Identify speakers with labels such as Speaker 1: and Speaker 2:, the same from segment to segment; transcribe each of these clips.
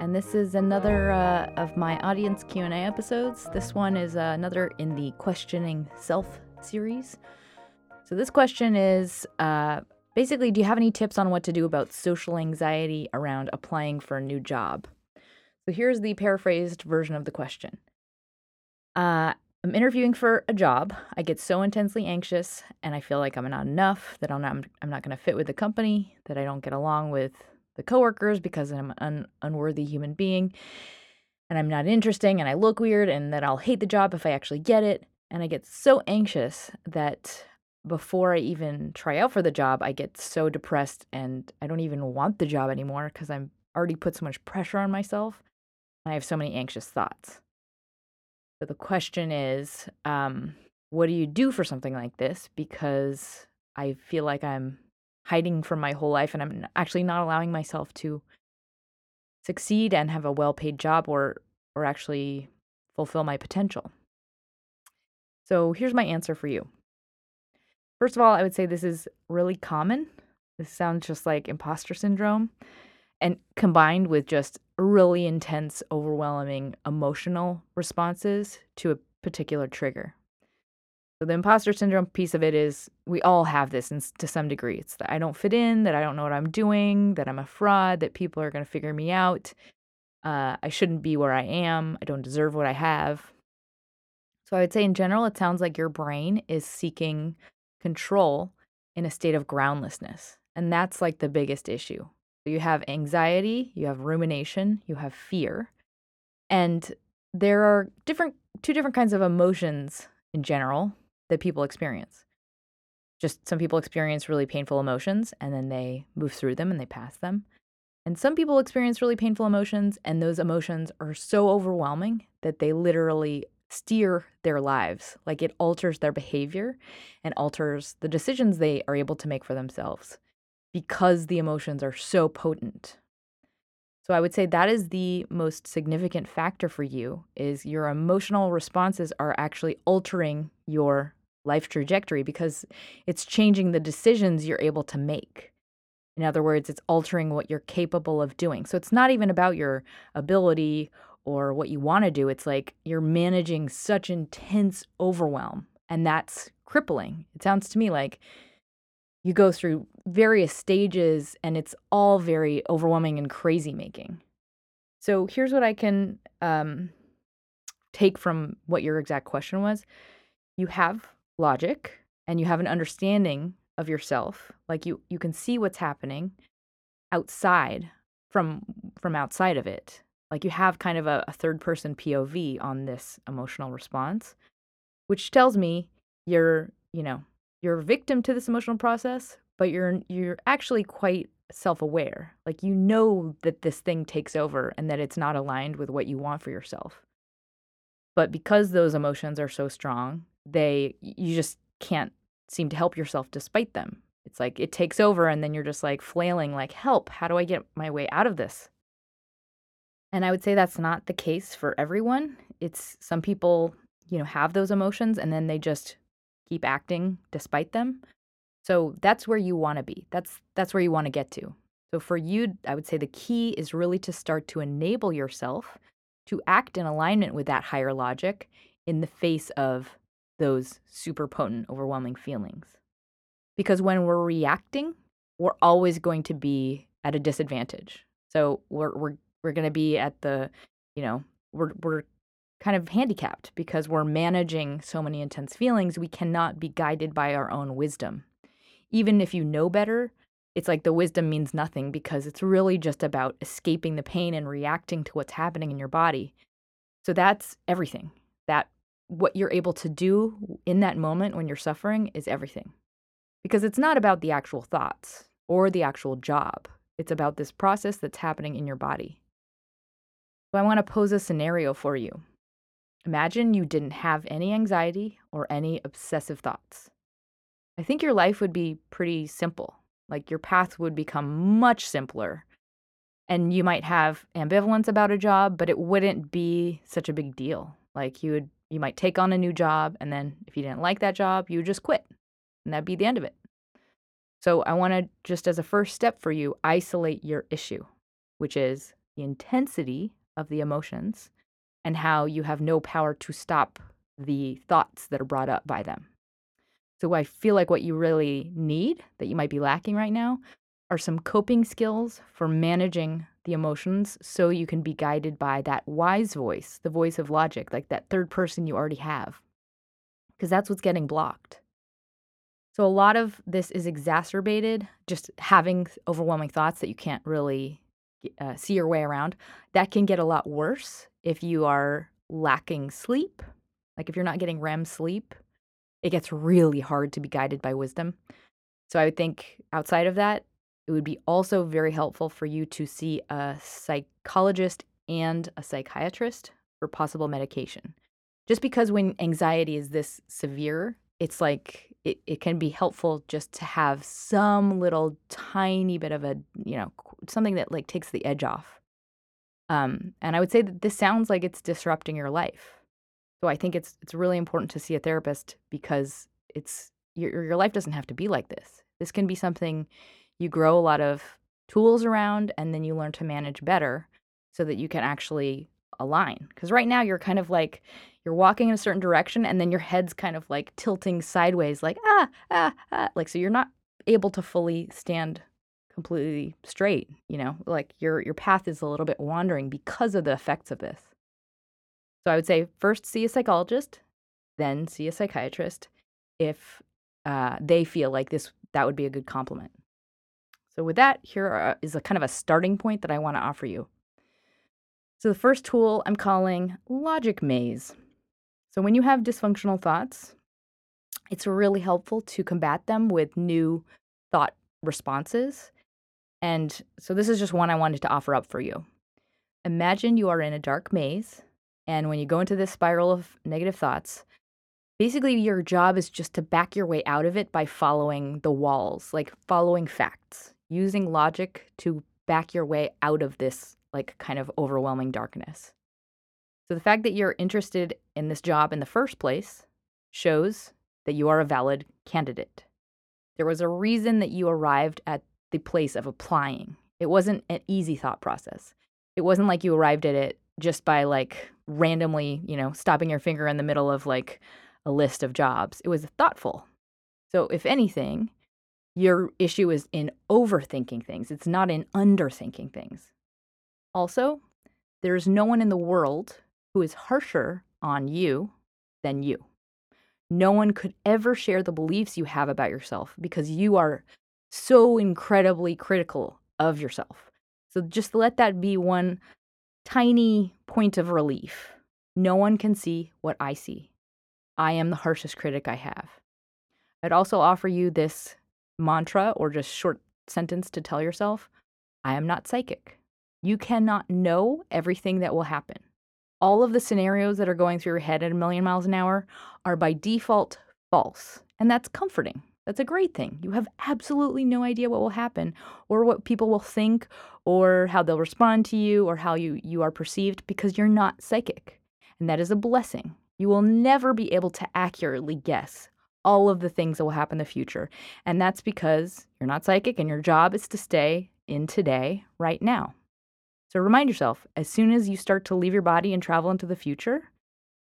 Speaker 1: and this is another uh, of my audience Q&A episodes. This one is uh, another in the questioning self series. So this question is uh, basically, do you have any tips on what to do about social anxiety around applying for a new job? So here's the paraphrased version of the question. Uh, I'm interviewing for a job. I get so intensely anxious and I feel like I'm not enough, that I'm not, I'm not going to fit with the company, that I don't get along with the coworkers because I'm an unworthy human being and I'm not interesting and I look weird and that I'll hate the job if I actually get it. And I get so anxious that before I even try out for the job, I get so depressed and I don't even want the job anymore because I'm already put so much pressure on myself. I have so many anxious thoughts. So the question is, um, what do you do for something like this? Because I feel like I'm hiding from my whole life and I'm actually not allowing myself to succeed and have a well-paid job or or actually fulfill my potential. So here's my answer for you. First of all, I would say this is really common. This sounds just like imposter syndrome and combined with just really intense, overwhelming emotional responses to a particular trigger. So the imposter syndrome piece of it is we all have this in, to some degree. It's that I don't fit in, that I don't know what I'm doing, that I'm a fraud, that people are going to figure me out. Uh, I shouldn't be where I am. I don't deserve what I have. So I would say in general, it sounds like your brain is seeking control in a state of groundlessness. And that's like the biggest issue. You have anxiety, you have rumination, you have fear. And there are different two different kinds of emotions in general that people experience. Just some people experience really painful emotions and then they move through them and they pass them. And some people experience really painful emotions and those emotions are so overwhelming that they literally steer their lives. Like it alters their behavior and alters the decisions they are able to make for themselves because the emotions are so potent. So I would say that is the most significant factor for you is your emotional responses are actually altering your life trajectory because it's changing the decisions you're able to make. In other words, it's altering what you're capable of doing. So it's not even about your ability or what you want to do. It's like you're managing such intense overwhelm, and that's crippling. It sounds to me like you go through various stages and it's all very overwhelming and crazy making. So here's what I can um, take from what your exact question was. You have logic and you have an understanding of yourself. Like you you can see what's happening outside from from outside of it. Like you have kind of a, a third person POV on this emotional response, which tells me you're, you know, you're a victim to this emotional process, but you're you're actually quite self-aware. Like you know that this thing takes over and that it's not aligned with what you want for yourself. But because those emotions are so strong, they you just can't seem to help yourself despite them. It's like it takes over and then you're just like flailing like, "Help, how do I get my way out of this?" And I would say that's not the case for everyone. It's some people, you know, have those emotions and then they just keep acting despite them. So that's where you want to be. That's that's where you want to get to. So for you, I would say the key is really to start to enable yourself to act in alignment with that higher logic in the face of those super potent, overwhelming feelings. Because when we're reacting, we're always going to be at a disadvantage. So we're we're we're going to be at the, you know, we're we're kind of handicapped because we're managing so many intense feelings. We cannot be guided by our own wisdom. Even if you know better, it's like the wisdom means nothing because it's really just about escaping the pain and reacting to what's happening in your body. So that's everything. That what you're able to do in that moment when you're suffering is everything. Because it's not about the actual thoughts or the actual job. It's about this process that's happening in your body. So I want to pose a scenario for you. Imagine you didn't have any anxiety or any obsessive thoughts. I think your life would be pretty simple. Like your path would become much simpler. And you might have ambivalence about a job, but it wouldn't be such a big deal. Like you would you might take on a new job and then if you didn't like that job, you just quit. And that'd be the end of it. So I want to just as a first step for you, isolate your issue, which is the intensity of the emotions and how you have no power to stop the thoughts that are brought up by them. So I feel like what you really need that you might be lacking right now are some coping skills for managing the emotions so you can be guided by that wise voice, the voice of logic, like that third person you already have. Because that's what's getting blocked. So a lot of this is exacerbated just having overwhelming thoughts that you can't really uh, see your way around. That can get a lot worse if you are lacking sleep. Like if you're not getting REM sleep, it gets really hard to be guided by wisdom. So I would think outside of that, it would be also very helpful for you to see a psychologist and a psychiatrist for possible medication. Just because when anxiety is this severe, it's like it, it can be helpful just to have some little tiny bit of a, you know, something that like takes the edge off. Um, and I would say that this sounds like it's disrupting your life. So I think it's it's really important to see a therapist because it's your your life doesn't have to be like this. This can be something you grow a lot of tools around and then you learn to manage better so that you can actually align. Because right now you're kind of like you're walking in a certain direction and then your head's kind of like tilting sideways, like ah, ah, ah. Like so you're not able to fully stand completely straight, you know, like your your path is a little bit wandering because of the effects of this. So I would say first see a psychologist, then see a psychiatrist if uh, they feel like this that would be a good complement. So with that, here is a kind of a starting point that I want to offer you. So the first tool I'm calling logic maze. So when you have dysfunctional thoughts, it's really helpful to combat them with new thought responses and so this is just one I wanted to offer up for you. Imagine you are in a dark maze, and when you go into this spiral of negative thoughts, basically your job is just to back your way out of it by following the walls, like following facts, using logic to back your way out of this like kind of overwhelming darkness. So the fact that you're interested in this job in the first place shows that you are a valid candidate. There was a reason that you arrived at the place of applying. It wasn't an easy thought process. It wasn't like you arrived at it just by like randomly, you know, stopping your finger in the middle of like a list of jobs. It was thoughtful. So, if anything, your issue is in overthinking things, it's not in underthinking things. Also, there's no one in the world who is harsher on you than you. No one could ever share the beliefs you have about yourself because you are so incredibly critical of yourself. So just let that be one tiny point of relief. No one can see what I see. I am the harshest critic I have. I'd also offer you this mantra or just short sentence to tell yourself I am not psychic. You cannot know everything that will happen. All of the scenarios that are going through your head at a million miles an hour are by default false. And that's comforting. That's a great thing. You have absolutely no idea what will happen or what people will think or how they'll respond to you or how you, you are perceived because you're not psychic. And that is a blessing. You will never be able to accurately guess all of the things that will happen in the future. And that's because you're not psychic and your job is to stay in today, right now. So remind yourself as soon as you start to leave your body and travel into the future,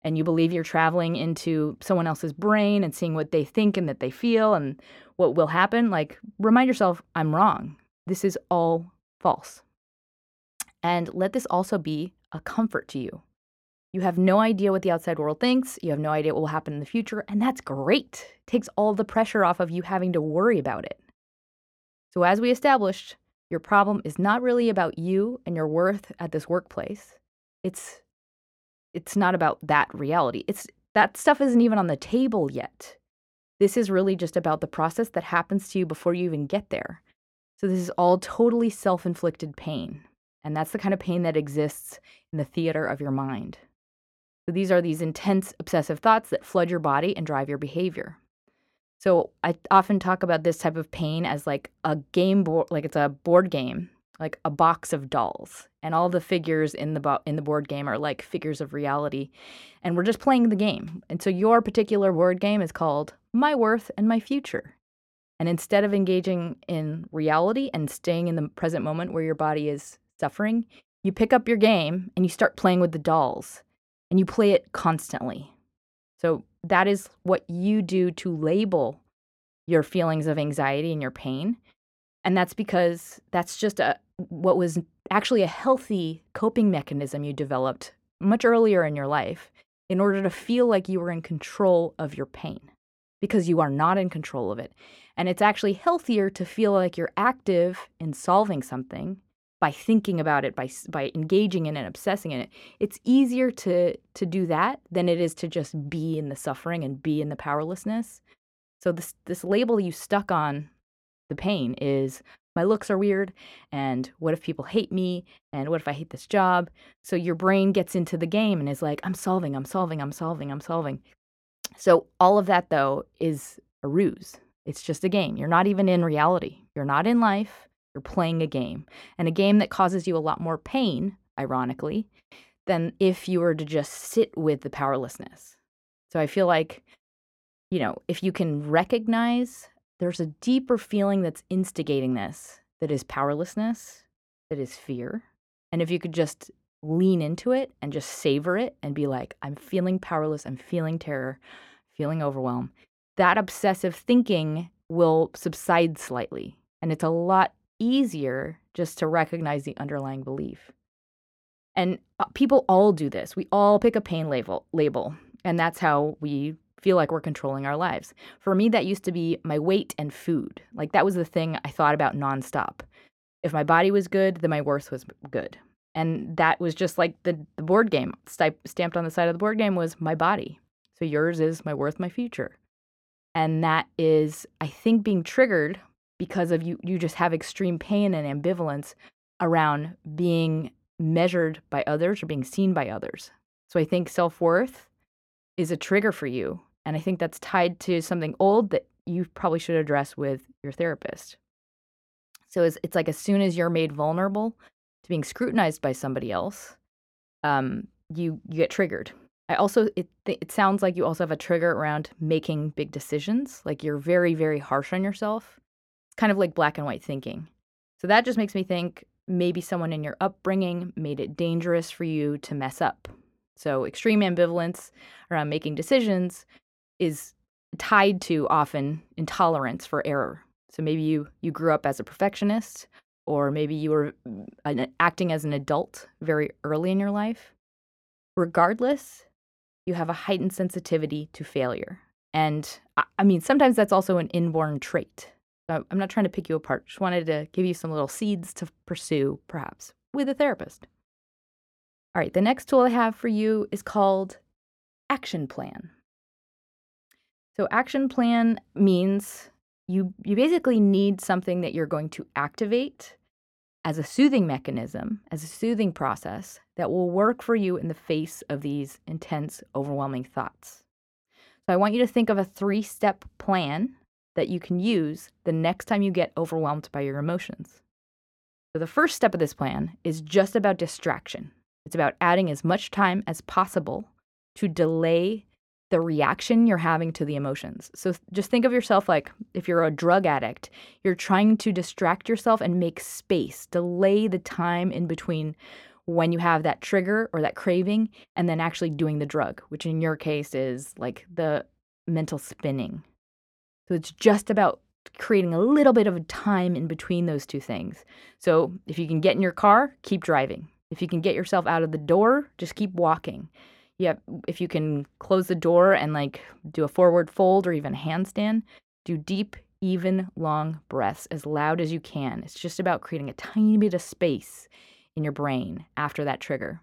Speaker 1: and you believe you're traveling into someone else's brain and seeing what they think and that they feel and what will happen, like remind yourself, I'm wrong. This is all false. And let this also be a comfort to you. You have no idea what the outside world thinks. You have no idea what will happen in the future. And that's great. It takes all the pressure off of you having to worry about it. So, as we established, your problem is not really about you and your worth at this workplace. It's it's not about that reality. It's that stuff isn't even on the table yet. This is really just about the process that happens to you before you even get there. So this is all totally self-inflicted pain. And that's the kind of pain that exists in the theater of your mind. So these are these intense obsessive thoughts that flood your body and drive your behavior. So I often talk about this type of pain as like a game board, like it's a board game, like a box of dolls, and all the figures in the bo- in the board game are like figures of reality, and we're just playing the game. And so your particular board game is called My Worth and My Future. And instead of engaging in reality and staying in the present moment where your body is suffering, you pick up your game and you start playing with the dolls and you play it constantly. So that is what you do to label your feelings of anxiety and your pain. And that's because that's just a what was actually a healthy coping mechanism you developed much earlier in your life in order to feel like you were in control of your pain because you are not in control of it. And it's actually healthier to feel like you're active in solving something by thinking about it, by by engaging in it, obsessing in it. It's easier to to do that than it is to just be in the suffering and be in the powerlessness. So this this label you stuck on the pain is my looks are weird and what if people hate me and what if I hate this job? So your brain gets into the game and is like I'm solving, I'm solving, I'm solving, I'm solving. So all of that though is a ruse. It's just a game. You're not even in reality. You're not in life. You're playing a game, and a game that causes you a lot more pain, ironically, than if you were to just sit with the powerlessness. So I feel like, you know, if you can recognize there's a deeper feeling that's instigating this, that is powerlessness, that is fear. And if you could just lean into it and just savor it and be like, I'm feeling powerless, I'm feeling terror, feeling overwhelmed, that obsessive thinking will subside slightly. And it's a lot easier just to recognize the underlying belief. And uh, people all do this. We all pick a pain label, label, and that's how we feel like we're controlling our lives. For me, that used to be my weight and food. Like that was the thing I thought about nonstop. If my body was good, then my worth was good. And that was just like the, the board game stamped on the side of the board game was my body. So yours is my worth, my future. And that is, I think, being triggered because of you you just have extreme pain and ambivalence around being measured by others or being seen by others. So I think self-worth is a trigger for you and I think that's tied to something old that you probably should address with your therapist. So it's, it's like as soon as you're made vulnerable to being scrutinized by somebody else, um, you you get triggered. I also it it sounds like you also have a trigger around making big decisions. Like you're very very harsh on yourself kind of like black and white thinking. So that just makes me think maybe someone in your upbringing made it dangerous for you to mess up. So extreme ambivalence around making decisions is tied to often intolerance for error. So maybe you you grew up as a perfectionist or maybe you were mm, an, acting as an adult very early in your life. Regardless, you have a heightened sensitivity to failure. And I mean, sometimes that's also an inborn trait. I'm not trying to pick you apart. Just wanted to give you some little seeds to pursue, perhaps, with a therapist. All right, the next tool I have for you is called Action Plan. So, Action Plan means you, you basically need something that you're going to activate as a soothing mechanism, as a soothing process that will work for you in the face of these intense, overwhelming thoughts. So, I want you to think of a three step plan that you can use the next time you get overwhelmed by your emotions. So, the first step of this plan is just about distraction. It's about adding as much time as possible to delay the reaction you're having to the emotions. So, just think of yourself like if you're a drug addict, you're trying to distract yourself and make space, delay the time in between when you have that trigger or that craving and then actually doing the drug, which in your case is like the mental spinning so it's just about creating a little bit of time in between those two things. So if you can get in your car, keep driving. If you can get yourself out of the door, just keep walking. Yeah, if you can close the door and like do a forward fold or even handstand, do deep, even, long breaths as loud as you can. It's just about creating a tiny bit of space in your brain after that trigger.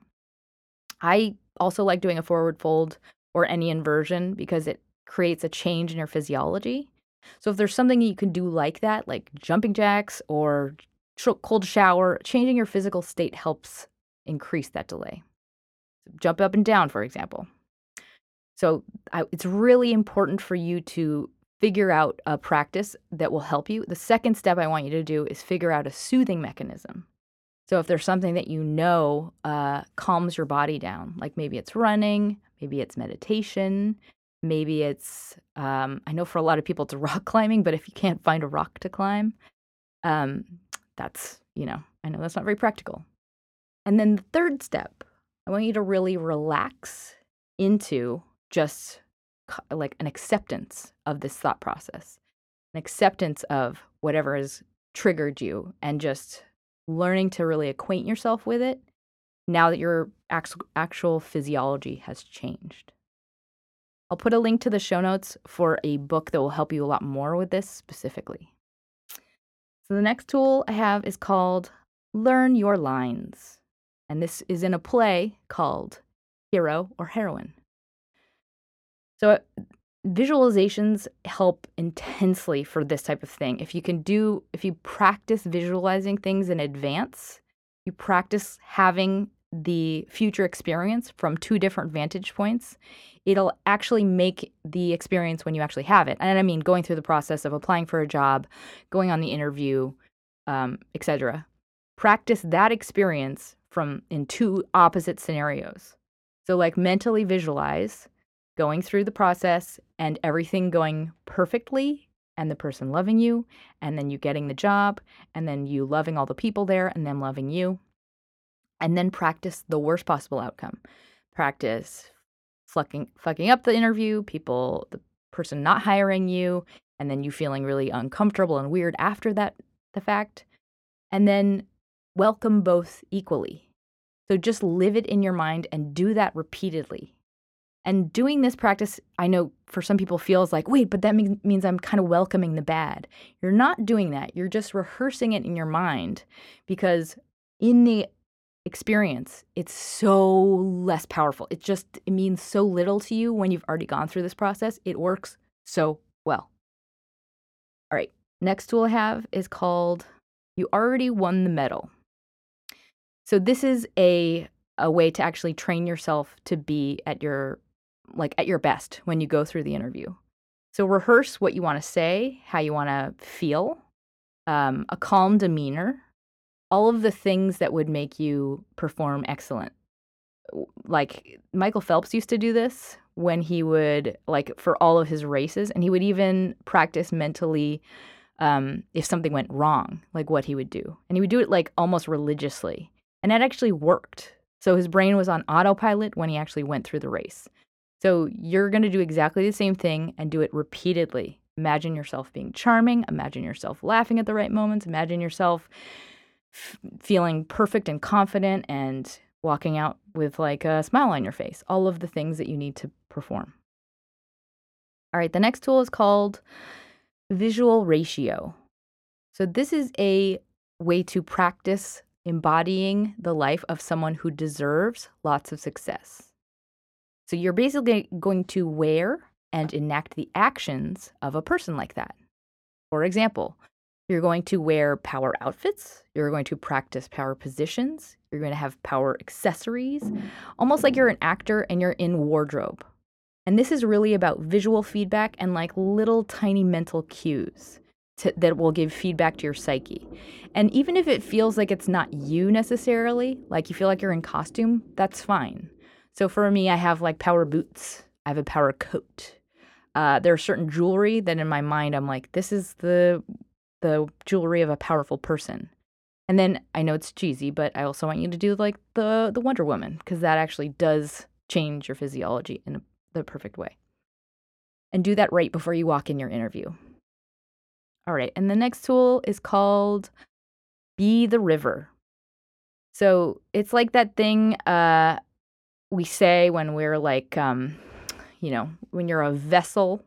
Speaker 1: I also like doing a forward fold or any inversion because it creates a change in your physiology. So if there's something you can do like that, like jumping jacks or cold shower, changing your physical state helps increase that delay. Jump up and down, for example. So I, it's really important for you to figure out a practice that will help you. The second step I want you to do is figure out a soothing mechanism. So if there's something that you know uh, calms your body down, like maybe it's running, maybe it's meditation, maybe it's um, I know for a lot of people it's rock climbing, but if you can't find a rock to climb, um, that's you know I know that's not very practical. And then the third step, I want you to really relax into just like an acceptance of this thought process, an acceptance of whatever has triggered you, and just learning to really acquaint yourself with it now that your actual physiology has changed. I'll put a link to the show notes for a book that will help you a lot more with this specifically. So, the next tool I have is called Learn Your Lines. And this is in a play called Hero or Heroine. So, uh, visualizations help intensely for this type of thing. If you can do, if you practice visualizing things in advance, you practice having the future experience from two different vantage points, it'll actually make the experience when you actually have it. And I mean, going through the process of applying for a job, going on the interview, um, etc. Practice that experience from in two opposite scenarios. So, like, mentally visualize going through the process and everything going perfectly and the person loving you and then you getting the job and then you loving all the people there and them loving you and then practice the worst possible outcome practice fucking fucking up the interview people the person not hiring you and then you feeling really uncomfortable and weird after that the fact and then welcome both equally so just live it in your mind and do that repeatedly and doing this practice, I know for some people feels like, wait, but that mean, means I'm kind of welcoming the bad. You're not doing that. You're just rehearsing it in your mind because in the experience, it's so less powerful. It just it means so little to you when you've already gone through this process. It works so well. All right, next tool I have is called You Already Won the Medal. So this is a a way to actually train yourself to be at your like at your best when you go through the interview. So rehearse what you want to say, how you want to feel, um, a calm demeanor, all of the things that would make you perform excellent. Like Michael Phelps used to do this when he would like for all of his races, and he would even practice mentally um, if something went wrong, like what he would do, and he would do it like almost religiously, and that actually worked. So his brain was on autopilot when he actually went through the race. So you're going to do exactly the same thing and do it repeatedly. Imagine yourself being charming. Imagine yourself laughing at the right moments. Imagine yourself f- feeling perfect and confident and walking out with like a smile on your face. All of the things that you need to perform. All right, the next tool is called visual ratio. So this is a way to practice embodying the life of someone who deserves lots of success. So you're basically going to wear and enact the actions of a person like that. For example, you're going to wear power outfits, you're going to practice power positions, you're going to have power accessories, almost like you're an actor and you're in wardrobe. And this is really about visual feedback and like little tiny mental cues to, that will give feedback to your psyche. And even if it feels like it's not you necessarily, like you feel like you're in costume, that's fine. So for me, I have like power boots. I have a power coat. Uh, there are certain jewelry that in my mind I'm like, this is the the jewelry of a powerful person. And then I know it's cheesy, but I also want you to do like the the Wonder Woman because that actually does change your physiology in the perfect way. And do that right before you walk in your interview. All right, and the next tool is called Be the River. So it's like that thing. Uh, we say when we're like, um, you know, when you're a vessel,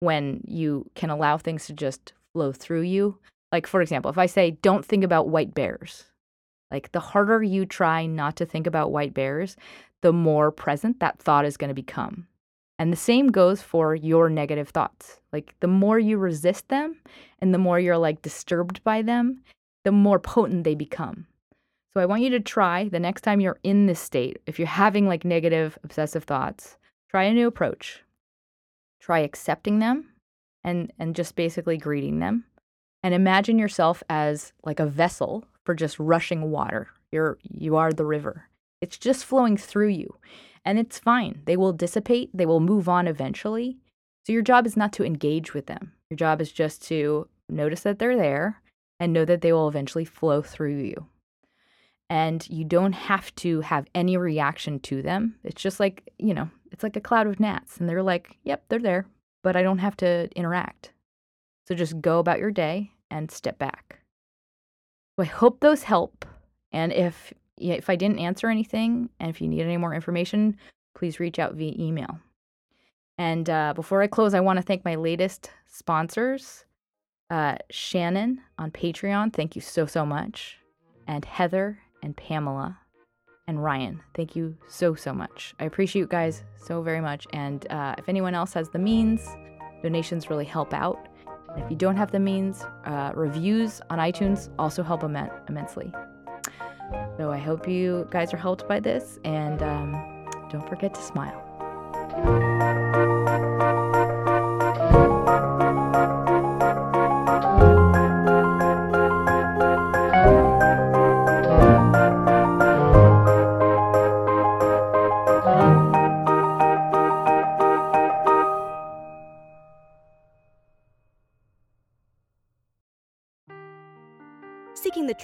Speaker 1: when you can allow things to just flow through you. Like, for example, if I say, don't think about white bears, like the harder you try not to think about white bears, the more present that thought is going to become. And the same goes for your negative thoughts. Like, the more you resist them and the more you're like disturbed by them, the more potent they become. So I want you to try the next time you're in this state, if you're having like negative obsessive thoughts, Try a new approach. Try accepting them and, and just basically greeting them. And imagine yourself as like a vessel for just rushing water. You're you are the river. It's just flowing through you. And it's fine. They will dissipate, they will move on eventually. So your job is not to engage with them. Your job is just to notice that they're there and know that they will eventually flow through you. And you don't have to have any reaction to them. It's just like, you know, it's like a cloud of gnats. And they're like, yep, they're there, but I don't have to interact. So just go about your day and step back. So I hope those help. And if if I didn't answer anything and if you need any more information, please reach out via email. And uh, before I close, I want to thank my latest sponsors uh, Shannon on Patreon. Thank you so, so much. And Heather and Pamela and Ryan. Thank you so, so much. I appreciate you guys so very much. And uh, if anyone else has the means, donations really help out. And if you don't have the means, uh, reviews on iTunes also help Im- immensely. So I hope you guys are helped by this, and um, don't forget to smile.